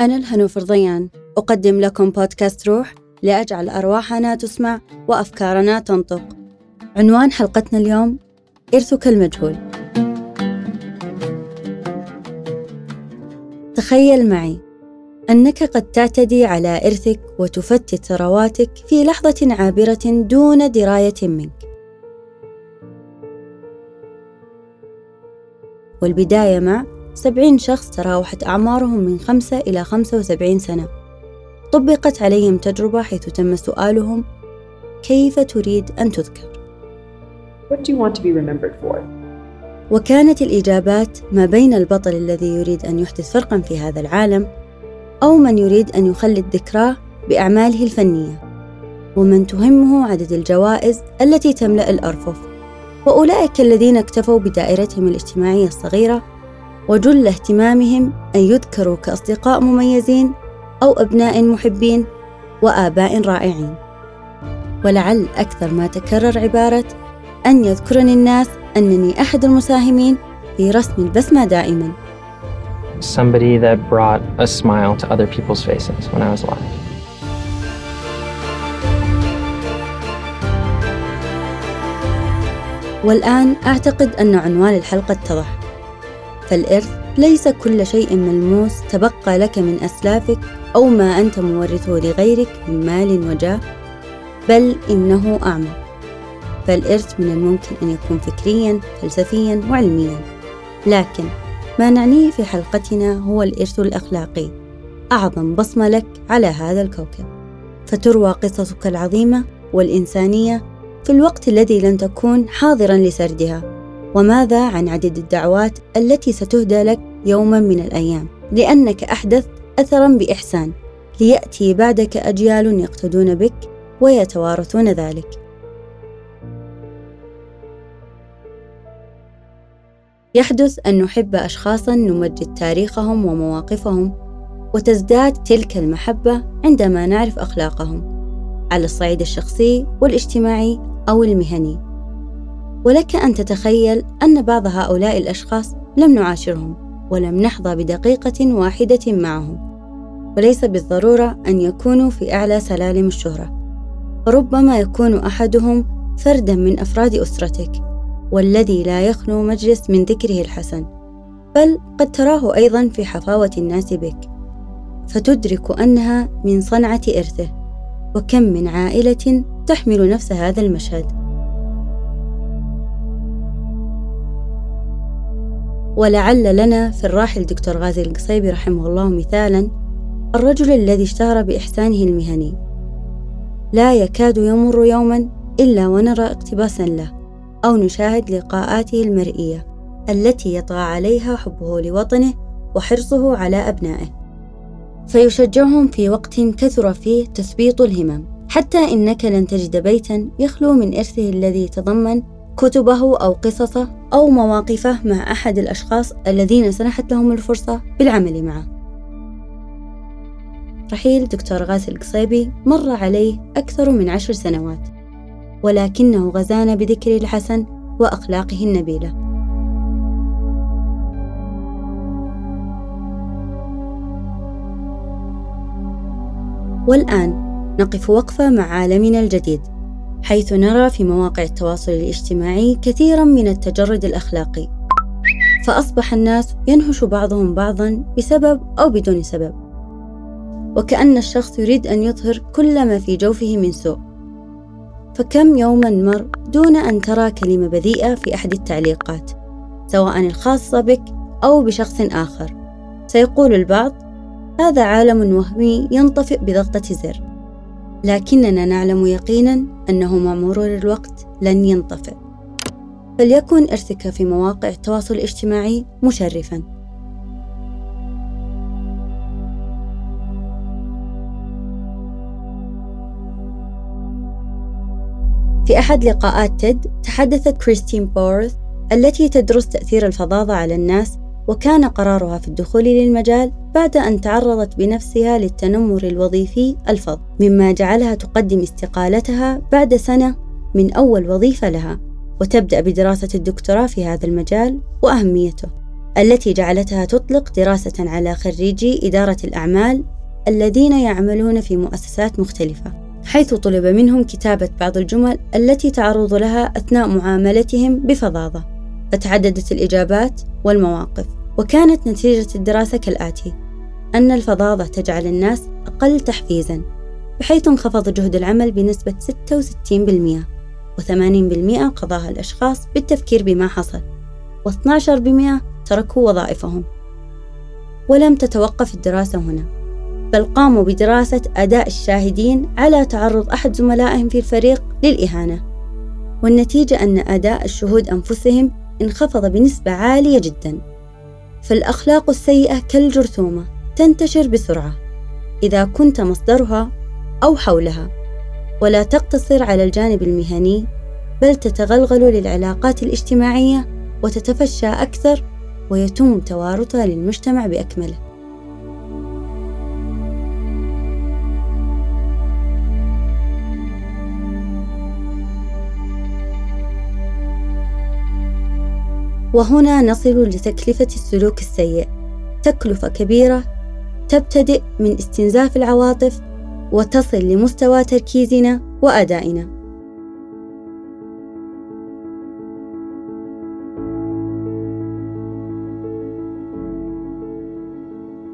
أنا الهنو فرضيان. أقدم لكم بودكاست روح لأجعل أرواحنا تسمع وأفكارنا تنطق. عنوان حلقتنا اليوم إرثك المجهول. تخيل معي أنك قد تعتدي على إرثك وتفتت ثرواتك في لحظة عابرة دون دراية منك. والبداية مع سبعين شخص تراوحت أعمارهم من خمسة إلى خمسة وسبعين سنة طبقت عليهم تجربة حيث تم سؤالهم كيف تريد أن تذكر؟ What do you want to be remembered for? وكانت الإجابات ما بين البطل الذي يريد أن يحدث فرقا في هذا العالم أو من يريد أن يخلد ذكراه بأعماله الفنية ومن تهمه عدد الجوائز التي تملأ الأرفف وأولئك الذين اكتفوا بدائرتهم الاجتماعية الصغيرة وجل اهتمامهم أن يذكروا كأصدقاء مميزين أو أبناء محبين وآباء رائعين. ولعل أكثر ما تكرر عبارة أن يذكرني الناس أنني أحد المساهمين في رسم البسمة دائما. Somebody that brought a smile to other people's faces when I was alive. والآن أعتقد أن عنوان الحلقة اتضح. فالإرث ليس كل شيء ملموس تبقى لك من أسلافك أو ما أنت مورثه لغيرك من مال وجاه بل إنه أعمق فالإرث من الممكن أن يكون فكريا فلسفيا وعلميا. لكن ما نعنيه في حلقتنا هو الإرث الأخلاقي. أعظم بصمة لك على هذا الكوكب. فتروى قصصك العظيمة والإنسانية في الوقت الذي لن تكون حاضرا لسردها. وماذا عن عدد الدعوات التي ستهدى لك يوما من الأيام؟ لأنك أحدثت أثرا بإحسان ليأتي بعدك أجيال يقتدون بك ويتوارثون ذلك. يحدث أن نحب أشخاصا نمجد تاريخهم ومواقفهم وتزداد تلك المحبة عندما نعرف أخلاقهم على الصعيد الشخصي والإجتماعي أو المهني. ولك أن تتخيل أن بعض هؤلاء الأشخاص لم نعاشرهم ولم نحظى بدقيقة واحدة معهم. وليس بالضرورة أن يكونوا في أعلى سلالم الشهرة. فربما يكون أحدهم فردا من أفراد أسرتك والذي لا يخلو مجلس من ذكره الحسن بل قد تراه أيضا في حفاوة الناس بك. فتدرك أنها من صنعة إرثه وكم من عائلة تحمل نفس هذا المشهد. ولعل لنا في الراحل دكتور غازي القصيبي رحمه الله مثالا الرجل الذي اشتهر بإحسانه المهني. لا يكاد يمر يوما إلا ونرى اقتباسا له أو نشاهد لقاءاته المرئية التي يطغى عليها حبه لوطنه وحرصه على أبنائه. فيشجعهم في وقت كثر فيه تثبيط الهمم حتى إنك لن تجد بيتا يخلو من إرثه الذي يتضمن كتبه أو قصصه أو مواقفه مع أحد الأشخاص الذين سنحت لهم الفرصة بالعمل معه. رحيل دكتور غاسل القصيبي مر عليه أكثر من عشر سنوات ولكنه غزانا بذكره الحسن وأخلاقه النبيلة. والآن نقف وقفة مع عالمنا الجديد. حيث نرى في مواقع التواصل الاجتماعي كثيرا من التجرد الأخلاقي. فأصبح الناس ينهش بعضهم بعضا بسبب أو بدون سبب. وكأن الشخص يريد أن يظهر كل ما في جوفه من سوء. فكم يوما مر دون أن ترى كلمة بذيئة في أحد التعليقات سواء الخاصة بك أو بشخص آخر. سيقول البعض هذا عالم وهمي ينطفئ بضغطة زر. لكننا نعلم يقينا أنه مع مرور الوقت لن ينطفئ. فليكن إرثك في مواقع التواصل الاجتماعي مشرفا. في أحد لقاءات تيد تحدثت كريستين بورث التي تدرس تأثير الفظاظة على الناس وكان قرارها في الدخول للمجال بعد أن تعرضت بنفسها للتنمر الوظيفي الفظ مما جعلها تقدم استقالتها بعد سنة من أول وظيفة لها. وتبدأ بدراسة الدكتوراه في هذا المجال وأهميته التي جعلتها تطلق دراسة على خريجي إدارة الأعمال الذين يعملون في مؤسسات مختلفة حيث طلب منهم كتابة بعض الجمل التي تعرض لها أثناء معاملتهم بفظاظة. فتعددت الإجابات والمواقف. وكانت نتيجة الدراسة كالآتي أن الفظاظة تجعل الناس أقل تحفيزاً بحيث انخفض جهد العمل بنسبة 66% و80% قضاها الأشخاص بالتفكير بما حصل و12% تركوا وظائفهم. ولم تتوقف الدراسة هنا بل قاموا بدراسة أداء الشاهدين على تعرض أحد زملائهم في الفريق للإهانة. والنتيجة أن أداء الشهود أنفسهم انخفض بنسبة عالية جدا. فالأخلاق السيئة كالجرثومة تنتشر بسرعة إذا كنت مصدرها أو حولها ولا تقتصر على الجانب المهني بل تتغلغل للعلاقات الاجتماعية وتتفشى أكثر ويتم توارثها للمجتمع بأكمله. وهنا نصل لتكلفة السلوك السيء تكلفة كبيرة تبتدئ من استنزاف العواطف وتصل لمستوى تركيزنا وأدائنا.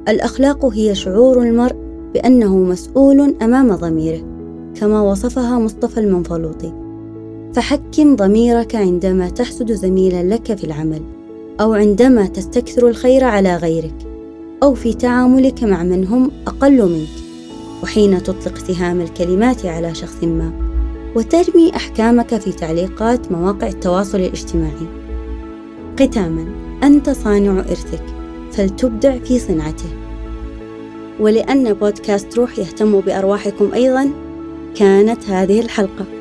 الأخلاق هي شعور المرء بأنه مسؤول أمام ضميره، كما وصفها مصطفى المنفلوطي. فحكم ضميرك عندما تحسد زميلا لك في العمل، أو عندما تستكثر الخير على غيرك، أو في تعاملك مع من هم أقل منك. وحين تطلق سهام الكلمات على شخص ما وترمي أحكامك في تعليقات مواقع التواصل الاجتماعي ختاما أنت صانع إرثك فلتبدع في صنعته ولأن بودكاست روح يهتم بأرواحكم أيضا كانت هذه الحلقة